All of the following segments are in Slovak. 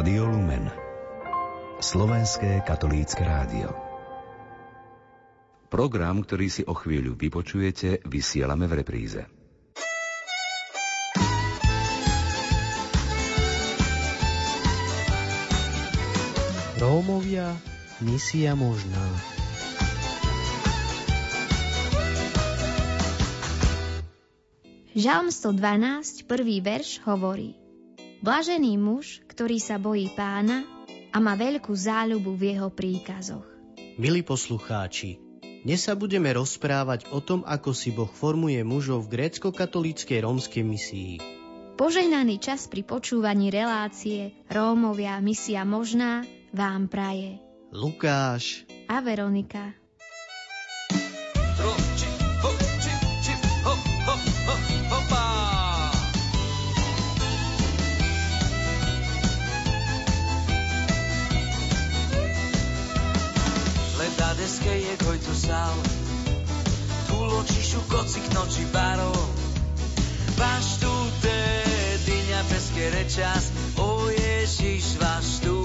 Rádio Lumen Slovenské katolícke rádio Program, ktorý si o chvíľu vypočujete, vysielame v repríze. Rómovia, misia možná. Žalm 112, prvý verš hovorí Blažený muž, ktorý sa bojí pána a má veľkú záľubu v jeho príkazoch. Milí poslucháči, dnes sa budeme rozprávať o tom, ako si Boh formuje mužov v grécko-katolíckej rómskej misii. Požehnaný čas pri počúvaní relácie Rómovia misia možná vám praje Lukáš a Veronika. Tulo čišu kocik noči barov tu te dyňa peské rečas O Ježiš váš tu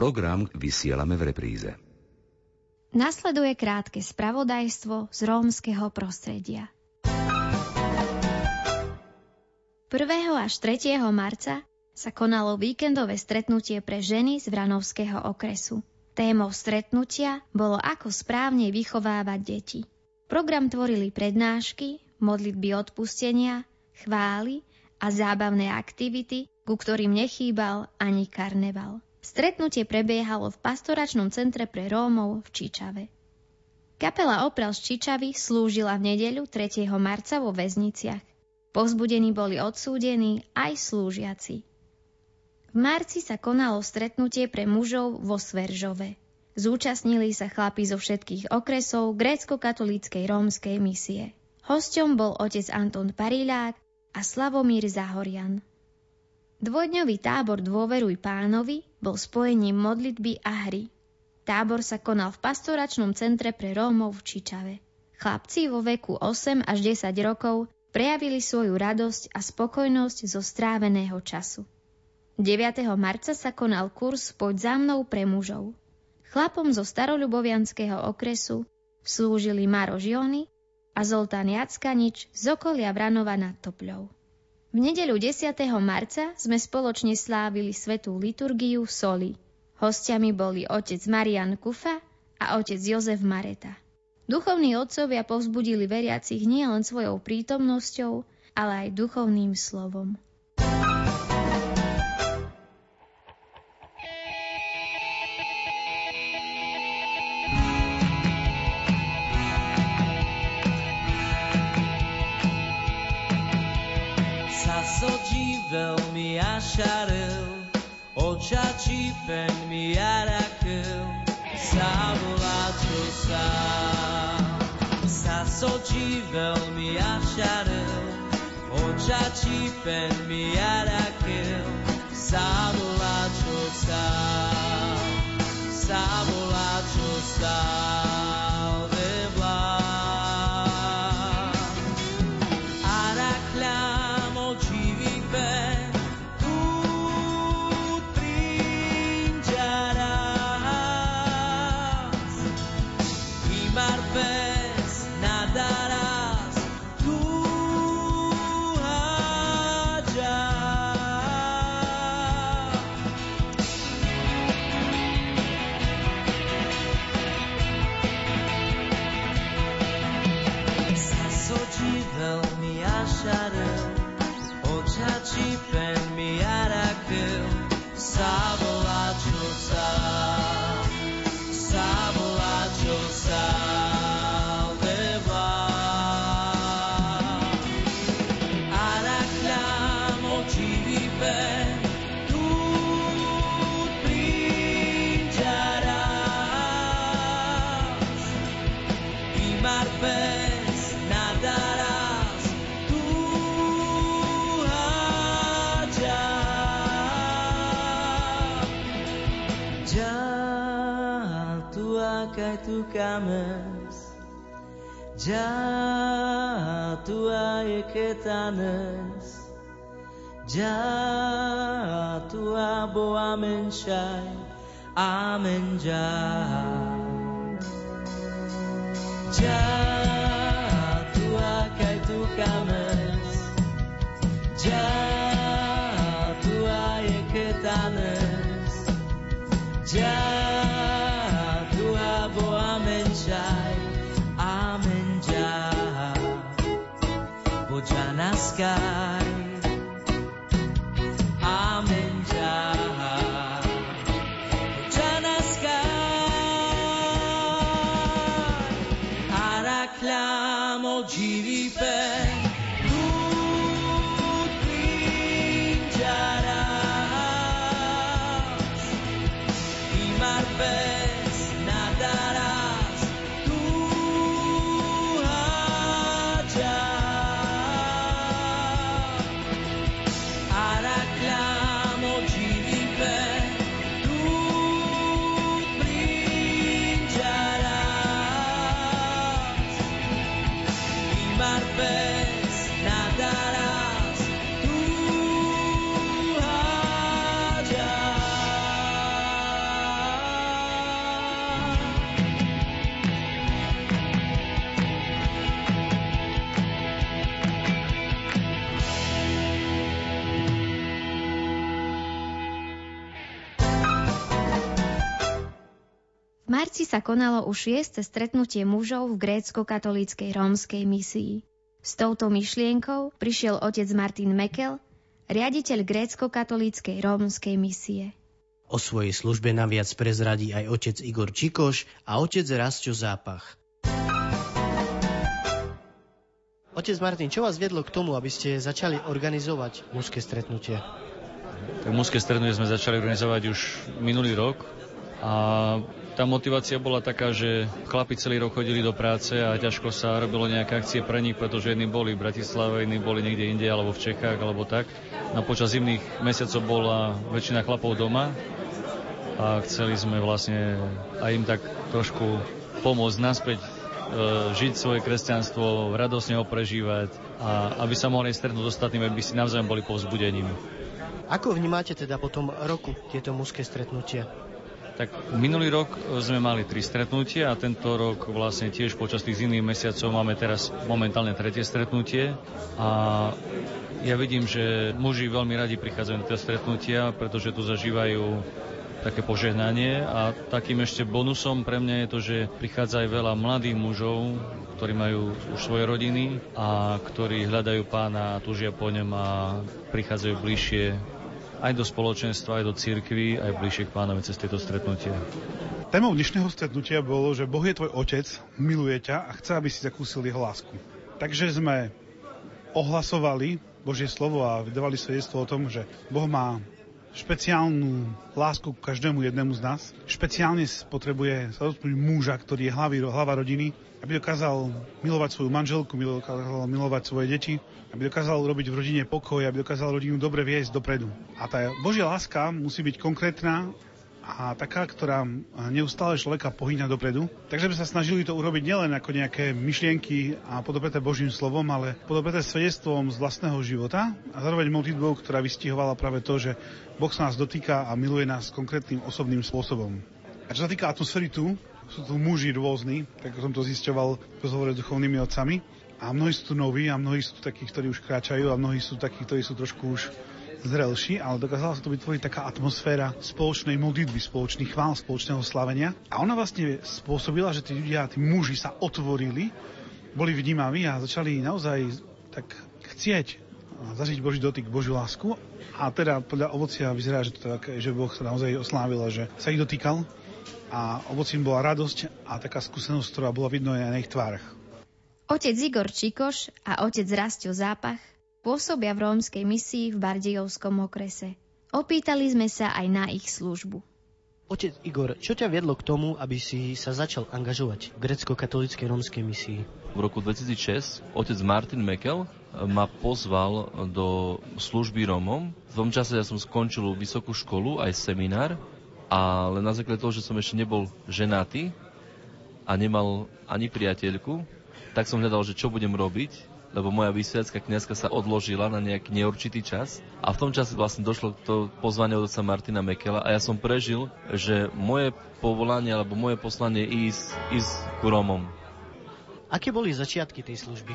Program vysielame v repríze. Nasleduje krátke spravodajstvo z rómskeho prostredia. 1. až 3. marca sa konalo víkendové stretnutie pre ženy z Vranovského okresu. Témou stretnutia bolo ako správne vychovávať deti. Program tvorili prednášky, modlitby odpustenia, chvály a zábavné aktivity, ku ktorým nechýbal ani karneval. Stretnutie prebiehalo v pastoračnom centre pre Rómov v Čičave. Kapela Opral z Čičavy slúžila v nedeľu 3. marca vo väzniciach. Povzbudení boli odsúdení aj slúžiaci. V marci sa konalo stretnutie pre mužov vo Sveržove. Zúčastnili sa chlapi zo všetkých okresov grécko-katolíckej rómskej misie. Hosťom bol otec Anton Parilák a Slavomír Zahorian. Dvojdňový tábor Dôveruj pánovi bol spojením modlitby a hry. Tábor sa konal v pastoračnom centre pre Rómov v Čičave. Chlapci vo veku 8 až 10 rokov prejavili svoju radosť a spokojnosť zo stráveného času. 9. marca sa konal kurz Poď za mnou pre mužov. Chlapom zo staroľubovianského okresu slúžili Maro Žiony a Zoltán Jackanič z okolia Vranova nad Topľou. V nedeľu 10. marca sme spoločne slávili svetú liturgiu Soli. Hostiami boli otec Marian Kufa a otec Jozef Mareta. Duchovní otcovia povzbudili veriacich nielen svojou prítomnosťou, ale aj duchovným slovom. Sočí veľmi ašaril, očačí mi jarakil, sa volá čo sa. Sa volá čo sa. cames Ja tua e ketanes Ja tua boa menchai Amen ja Ja tua kai tu cames Ja tua e ketanes Ja sky. Sa konalo už šieste stretnutie mužov v grécko-katolíckej rómskej misii. S touto myšlienkou prišiel otec Martin Mekel, riaditeľ grécko-katolíckej rómskej misie. O svojej službe nám viac prezradí aj otec Igor Čikoš a otec Rastio Zápach. Otec Martin, čo vás viedlo k tomu, aby ste začali organizovať mužské stretnutie? Tak mužské stretnutie sme začali organizovať už minulý rok a tá motivácia bola taká, že chlapi celý rok chodili do práce a ťažko sa robilo nejaké akcie pre nich, pretože jedni boli v Bratislave, iní boli niekde inde, alebo v Čechách, alebo tak. No počas zimných mesiacov bola väčšina chlapov doma a chceli sme vlastne aj im tak trošku pomôcť naspäť žiť svoje kresťanstvo, radosne ho prežívať a aby sa mohli stretnúť s ostatnými, aby si navzájom boli povzbudením. Ako vnímate teda po tom roku tieto mužské stretnutia? Tak minulý rok sme mali tri stretnutia a tento rok vlastne tiež počas tých zimných mesiacov máme teraz momentálne tretie stretnutie. A ja vidím, že muži veľmi radi prichádzajú na tie stretnutia, pretože tu zažívajú také požehnanie. A takým ešte bonusom pre mňa je to, že prichádza aj veľa mladých mužov, ktorí majú už svoje rodiny a ktorí hľadajú pána a túžia po ňom a prichádzajú bližšie aj do spoločenstva, aj do cirkvy, aj bližšie k pánovi cez tieto stretnutia. Témou dnešného stretnutia bolo, že Boh je tvoj otec, miluje ťa a chce, aby si zakúsil jeho lásku. Takže sme ohlasovali Božie slovo a vydávali svedectvo o tom, že Boh má špeciálnu lásku k každému jednému z nás. Špeciálne potrebuje sa dotknúť muža, ktorý je hlavy, hlava rodiny, aby dokázal milovať svoju manželku, aby dokázal milovať svoje deti, aby dokázal robiť v rodine pokoj, aby dokázal rodinu dobre viesť dopredu. A tá Božia láska musí byť konkrétna a taká, ktorá neustále človeka pohýňa dopredu. Takže sme sa snažili to urobiť nielen ako nejaké myšlienky a podobeté Božím slovom, ale podobeté svedectvom z vlastného života a zároveň modlitbou, ktorá vystihovala práve to, že Boh sa nás dotýka a miluje nás konkrétnym osobným spôsobom. A čo sa týka atmosféry tu, sú tu muži rôzni, tak som to zisťoval v rozhovore s duchovnými otcami. A mnohí sú tu noví a mnohí sú takí, ktorí už kráčajú a mnohí sú takí, ktorí sú trošku už zrelší, ale dokázala sa to vytvoriť taká atmosféra spoločnej modlitby, spoločných chvál, spoločného slavenia. A ona vlastne spôsobila, že tí ľudia, tí muži sa otvorili, boli vnímaví a začali naozaj tak chcieť zažiť Boží dotyk, Božiu lásku. A teda podľa ovocia vyzerá, že, to tak, že Boh sa naozaj oslávil, že sa ich dotýkal a ovocím bola radosť a taká skúsenosť, ktorá bola vidno aj na ich tvárach. Otec Igor Čikoš a otec Rastio Zápach pôsobia v rómskej misii v Bardejovskom okrese. Opýtali sme sa aj na ich službu. Otec Igor, čo ťa viedlo k tomu, aby si sa začal angažovať v grecko-katolíckej rómskej misii? V roku 2006 otec Martin Mekel ma pozval do služby Rómom. V tom čase ja som skončil vysokú školu, aj seminár, ale na základe toho, že som ešte nebol ženatý a nemal ani priateľku, tak som hľadal, že čo budem robiť lebo moja vysviacká kniazka sa odložila na nejaký neurčitý čas a v tom čase vlastne došlo to pozvanie od otca Martina Mekela a ja som prežil, že moje povolanie alebo moje poslanie je ísť, ísť k Rómom. Aké boli začiatky tej služby?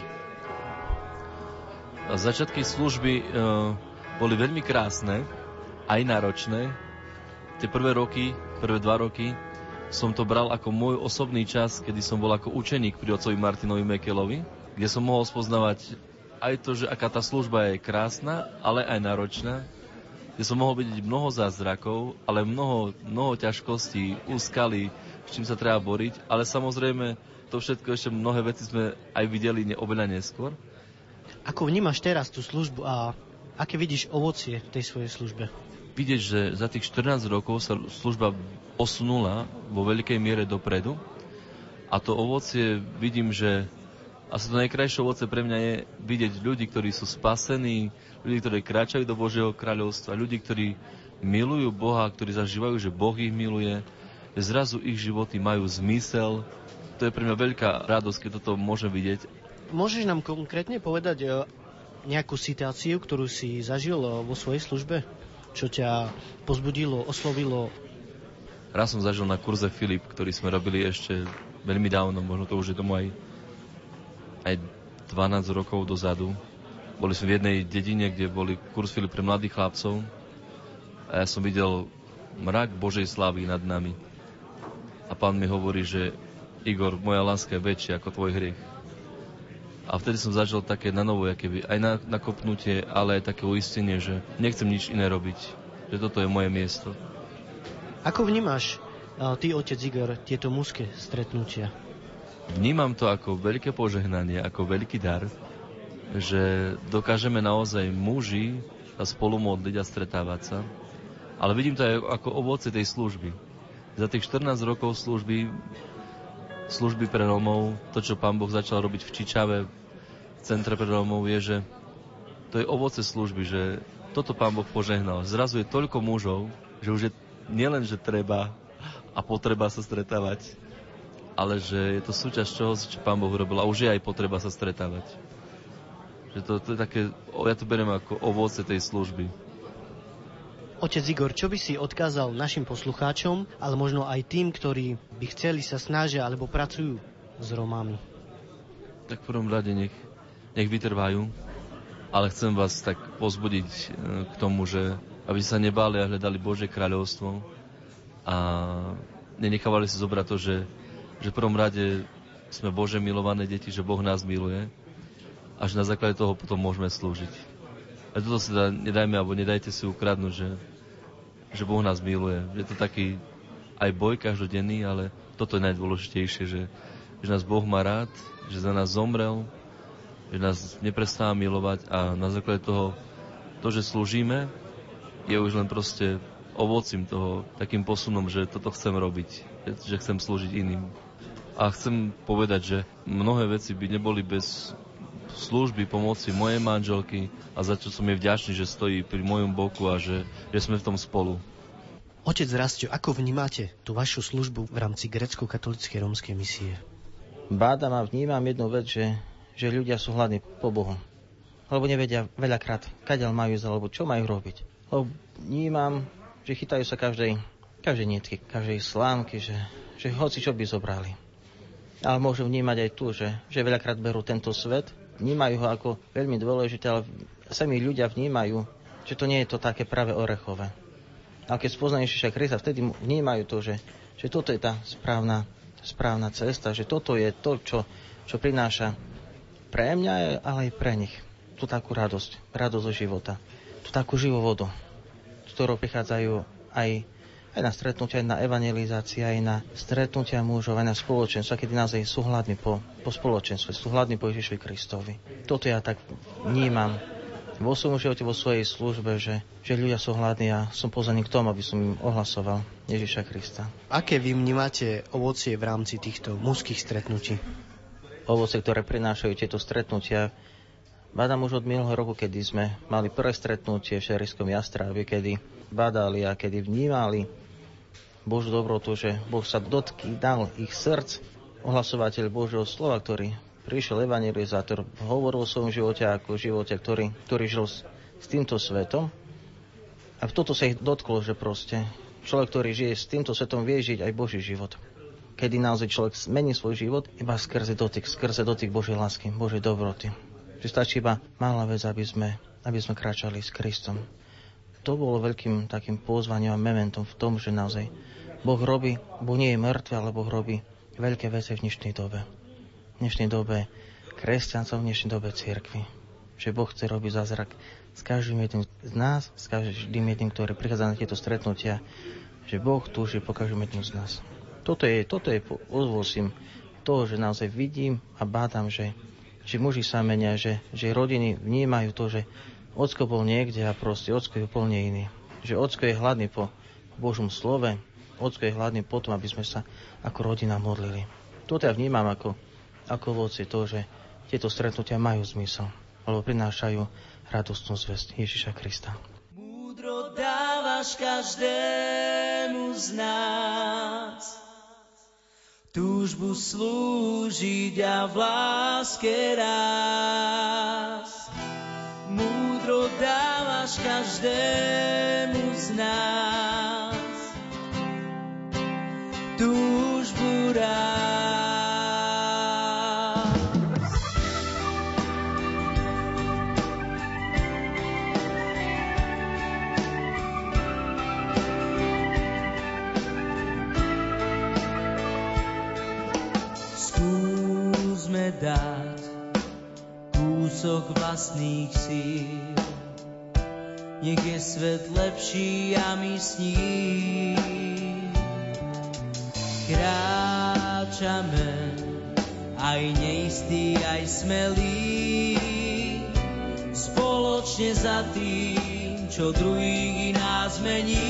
Začiatky služby e, boli veľmi krásne, aj náročné. Tie prvé roky, prvé dva roky som to bral ako môj osobný čas, kedy som bol ako učeník pri otcovi Martinovi Mekelovi kde som mohol spoznávať aj to, že aká tá služba je krásna, ale aj náročná, kde som mohol vidieť mnoho zázrakov, ale mnoho, mnoho ťažkostí, úskalí, s čím sa treba boriť, ale samozrejme to všetko ešte mnohé veci sme aj videli oveľa neskôr. Ako vnímaš teraz tú službu a aké vidíš ovocie v tej svojej službe? Vidieť, že za tých 14 rokov sa služba posunula vo veľkej miere dopredu a to ovocie vidím, že asi to najkrajšie ovoce pre mňa je vidieť ľudí, ktorí sú spasení, ľudí, ktorí kráčajú do Božieho kráľovstva, ľudí, ktorí milujú Boha, ktorí zažívajú, že Boh ich miluje, že zrazu ich životy majú zmysel. To je pre mňa veľká radosť, keď toto môžem vidieť. Môžeš nám konkrétne povedať e, nejakú situáciu, ktorú si zažil e, vo svojej službe? Čo ťa pozbudilo, oslovilo? Raz som zažil na kurze Filip, ktorý sme robili ešte veľmi dávno, možno to už je tomu aj aj 12 rokov dozadu. Boli sme v jednej dedine, kde boli kursfily pre mladých chlapcov a ja som videl mrak Božej slávy nad nami. A pán mi hovorí, že Igor, moja láska je väčšia ako tvoj hriech. A vtedy som zažil také na novo, keby, aj na, nakopnutie, ale aj také uistenie, že nechcem nič iné robiť, že toto je moje miesto. Ako vnímaš, ty, otec Igor, tieto mužské stretnutia? Vnímam to ako veľké požehnanie, ako veľký dar, že dokážeme naozaj muži sa spolu modliť a stretávať sa. Ale vidím to aj ako ovoce tej služby. Za tých 14 rokov služby, služby pre Romov, to, čo pán Boh začal robiť v Čičave, v centre pre Romov, je, že to je ovoce služby, že toto pán Boh požehnal. Zrazu je toľko mužov, že už je nielen, že treba a potreba sa stretávať, ale že je to súčasť čoho, čo Pán Boh urobil a už je aj potreba sa stretávať. Že to, to je také, ja to beriem ako ovoce tej služby. Otec Igor, čo by si odkázal našim poslucháčom, ale možno aj tým, ktorí by chceli sa snažia alebo pracujú s Romami? Tak v prvom rade nech, nech vytrvajú, ale chcem vás tak pozbudiť e, k tomu, že aby sa nebáli a hľadali Bože kráľovstvo a nenechávali si zobrať to, že, že v prvom rade sme Bože milované deti, že Boh nás miluje a že na základe toho potom môžeme slúžiť. A toto si teda nedajme, alebo nedajte si ukradnúť, že, že Boh nás miluje. Je to taký aj boj každodenný, ale toto je najdôležitejšie, že, že nás Boh má rád, že za nás zomrel, že nás neprestáva milovať a na základe toho, to, že slúžime, je už len proste ovocím toho, takým posunom, že toto chcem robiť, že chcem slúžiť iným. A chcem povedať, že mnohé veci by neboli bez služby, pomoci mojej manželky a za čo som jej vďačný, že stojí pri mojom boku a že, že sme v tom spolu. Otec Rastio, ako vnímate tú vašu službu v rámci grecko-katolíckej rómskej misie? Bádam a vnímam jednu vec, že, že ľudia sú hladní po Bohu. Lebo nevedia veľakrát, kadeľ majú ísť, alebo čo majú robiť. Lebo vnímam, že chytajú sa každej, každej nietky, každej slámky, že, že hoci čo by zobrali. Ale môžu vnímať aj tu, že, že veľakrát berú tento svet vnímajú ho ako veľmi dôležité, ale sami ľudia vnímajú, že to nie je to také práve orechové. Ale keď spoznajú Ježiša Krista, vtedy vnímajú to, že, že toto je tá správna, správna cesta, že toto je to, čo, čo prináša pre mňa, ale aj pre nich. Tú takú radosť, radosť zo života. Tú takú živou vodu, z ktorou prichádzajú aj aj na stretnutia, aj na evangelizácii, aj na stretnutia mužov, aj na spoločenstvo, kedy naozaj sú hladní po, po spoločenstve, sú hladní po Ježišovi Kristovi. Toto ja tak vnímam vo svojom živote, vo svojej službe, že, že ľudia sú hladní a som pozvaný k tomu, aby som im ohlasoval Ježiša Krista. Aké vy vnímate ovocie v rámci týchto mužských stretnutí? Ovocie, ktoré prinášajú tieto stretnutia, Badám už od minulého roku, kedy sme mali prvé stretnutie v Šeriskom Jastráve, kedy badali a kedy vnímali Božú dobrotu, že Boh sa dal ich srdc, ohlasovateľ Božieho slova, ktorý prišiel evangelizátor, hovoril o svojom živote ako živote, ktorý, ktorý žil s, s týmto svetom. A toto sa ich dotklo, že proste človek, ktorý žije s týmto svetom, vie žiť aj Boží život. Kedy naozaj človek zmení svoj život iba skrze dotyk, skrze dotyk Božej lásky, Božej dobroty. Že stačí iba malá vec, aby sme, aby sme kráčali s Kristom. To bolo veľkým takým pozvaním a mementom v tom, že naozaj Boh robí, Boh nie je mŕtvy, ale Boh robí veľké veci v dnešnej dobe. V dnešnej dobe kresťancov, v dnešnej dobe cirkvi. Že Boh chce robiť zázrak s každým jedným z nás, s každým jedným, ktorý prichádza na tieto stretnutia, že Boh túži po každým jedným z nás. Toto je, toto je ozvosím toho, že naozaj vidím a bádam, že, že muži sa menia, že, že rodiny vnímajú to, že ocko bol niekde a proste ocko je úplne iný. Že ocko je hladný po Božom slove, Ocko je hladný potom, aby sme sa ako rodina modlili. Toto ja vnímam ako, ako voci to, že tieto stretnutia majú zmysel, alebo prinášajú radostnú zväzť Ježiša Krista. Múdro dávaš každému z nás túžbu slúžiť a v láske raz. Múdro dávaš každému z nás. Túžbu Skúsme dať kúsok vlastných síl, nech je svet lepší a my s ním. Kráčame, aj neistý, aj smelý, spoločne za tým, čo druhých nás mení.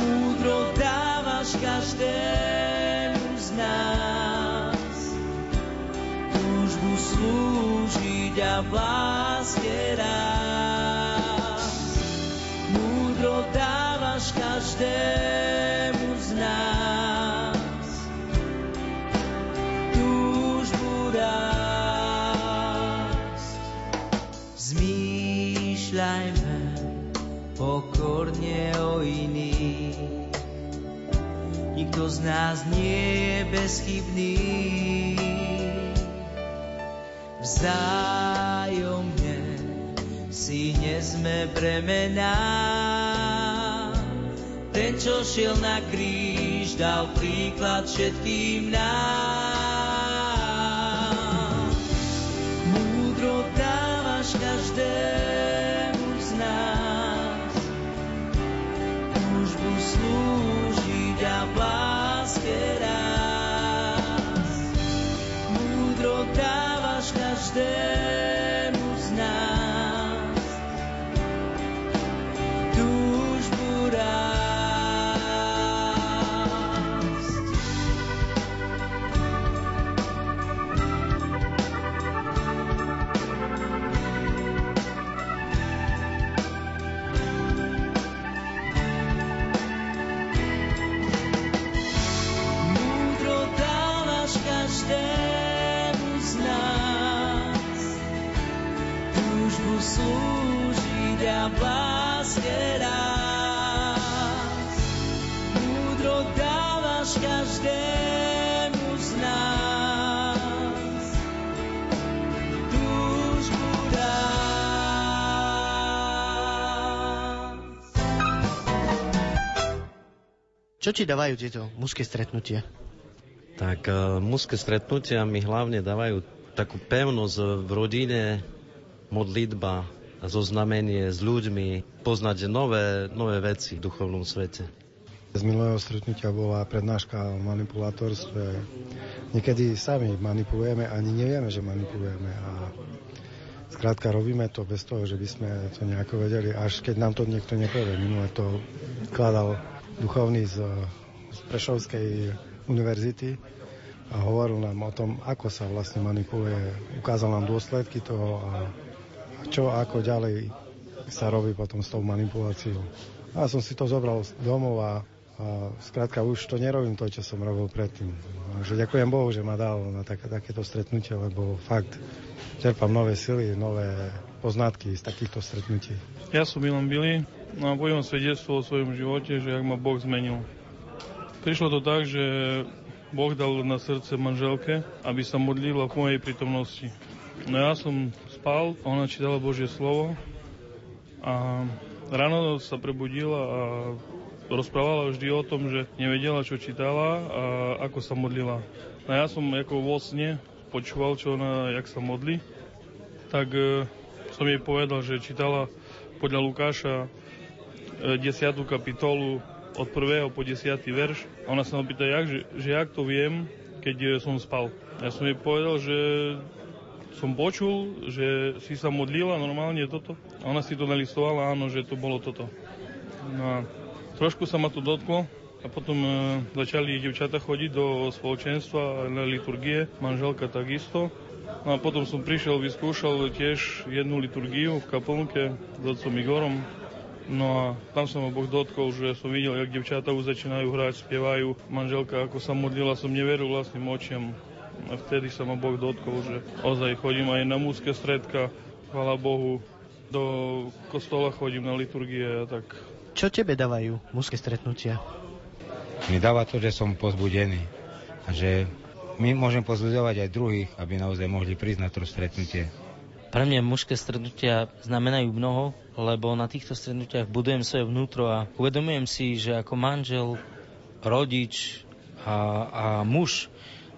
Múdro dávaš každému z nás, túžbu slúžiť ťa v láske rád. Múdro dávaš každému z nás, túžbu rásť. Zmýšľajme pokorne o iných, nikto z nás nie je bezchybný. Vzájomne si nesme bremená. Ten, čo šiel na kríž, dal príklad všetkým nám. Čo ti dávajú tieto mužské stretnutia? Tak uh, mužské stretnutia mi hlavne dávajú takú pevnosť v rodine, modlitba, zoznamenie s ľuďmi, poznať nové, nové veci v duchovnom svete. Z minulého stretnutia bola prednáška o manipulátorstve. Niekedy sami manipulujeme, ani nevieme, že manipulujeme. A skrátka robíme to bez toho, že by sme to nejako vedeli, až keď nám to niekto nepovie. Minule to kladal duchovný z, z Prešovskej univerzity a hovoril nám o tom, ako sa vlastne manipuluje. Ukázal nám dôsledky toho a čo ako ďalej sa robí potom s tou manipuláciou. A som si to zobral domov a, a skrátka už to nerobím to, čo som robil predtým. Takže ďakujem Bohu, že ma dal na také, takéto stretnutie, lebo fakt čerpám nové sily, nové poznatky z takýchto stretnutí. Ja som Milan Billy, No a poviem svedectvo o svojom živote, že ak ma Boh zmenil. Prišlo to tak, že Boh dal na srdce manželke, aby sa modlila v mojej prítomnosti. No ja som spal, ona čítala Božie slovo a ráno sa prebudila a rozprávala vždy o tom, že nevedela, čo čítala a ako sa modlila. No ja som ako vo sne počúval, čo ona, jak sa modli, tak e, som jej povedal, že čítala podľa Lukáša 10. kapitolu od 1. po 10. verš. A ona sa ma pýta, jak, že, že jak to viem, keď e, som spal. Ja som jej povedal, že som počul, že si sa modlila normálne toto. A ona si to nalistovala, áno, že to bolo toto. No a trošku sa ma to dotklo a potom e, začali devčata chodiť do spoločenstva na liturgie, manželka takisto. No a potom som prišiel, vyskúšal tiež jednu liturgiu v kaplnke s otcom Igorom, No a tam sa ma Boh dotkol, že som videl, jak devčatá už začínajú hrať, spievajú. Manželka, ako sa modlila, som neveril vlastným očiam. A vtedy sa ma Boh dotkol, že ozaj chodím aj na múzke stredka, chvala Bohu, do kostola chodím na liturgie a tak. Čo tebe dávajú múzke stretnutia? Mi dáva to, že som pozbudený a že my môžem pozbudzovať aj druhých, aby naozaj mohli prísť na to stretnutie. Pre mňa mužské stretnutia znamenajú mnoho, lebo na týchto stretnutiach budujem svoje vnútro a uvedomujem si, že ako manžel, rodič a, a muž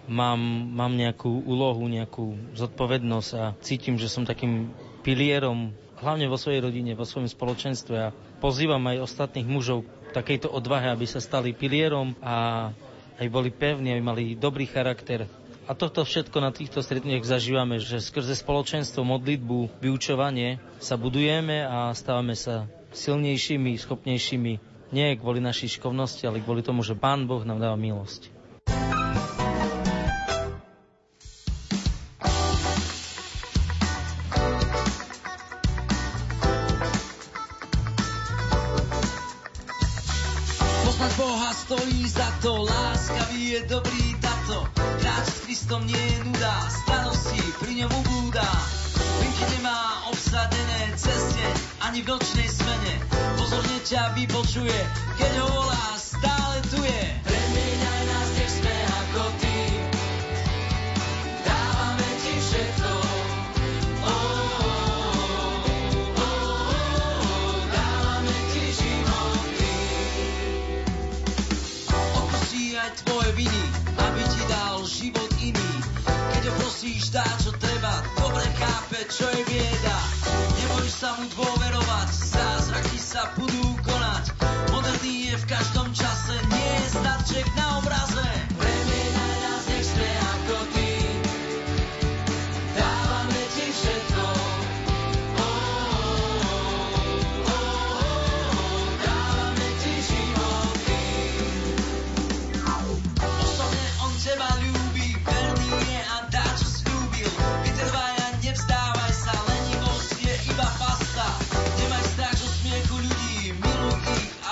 mám, mám nejakú úlohu, nejakú zodpovednosť a cítim, že som takým pilierom hlavne vo svojej rodine, vo svojom spoločenstve a pozývam aj ostatných mužov takejto odvahe, aby sa stali pilierom a aj boli pevní, aby mali dobrý charakter, a toto všetko na týchto stretnutiach zažívame, že skrze spoločenstvo, modlitbu, vyučovanie sa budujeme a stávame sa silnejšími, schopnejšími nie kvôli našej šikovnosti, ale kvôli tomu, že Pán Boh nám dáva milosť.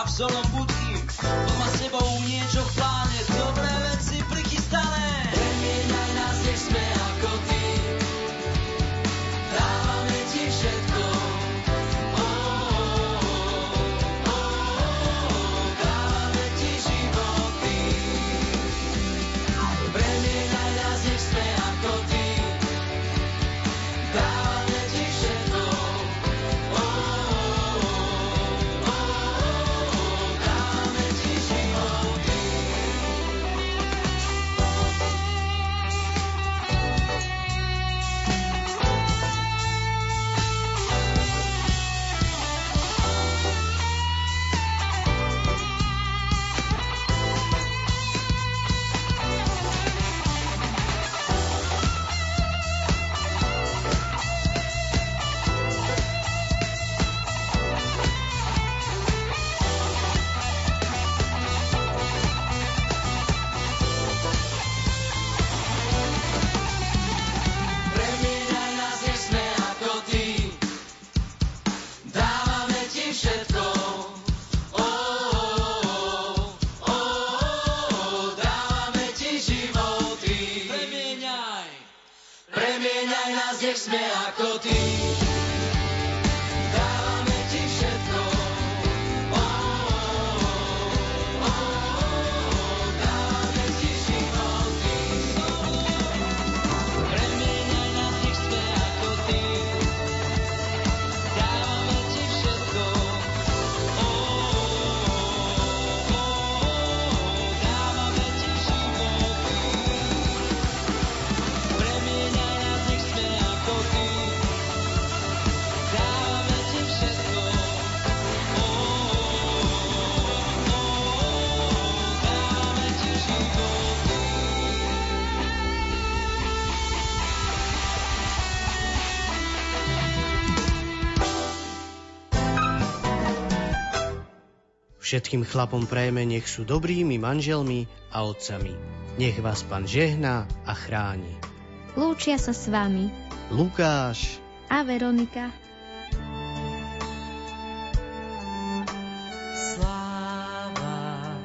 Absolom Budkým, to má sebou niečo Všetkým chlapom prajme, nech sú dobrými manželmi a otcami. Nech vás pán žehná a chráni. Lúčia sa s vami Lukáš a Veronika. Sláva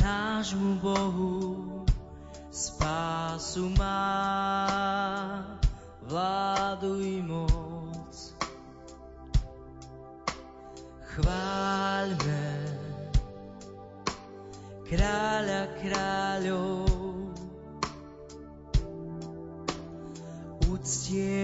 nášmu Bohu spásu má, vláduj môj. chváľme kráľa kráľov. Uctie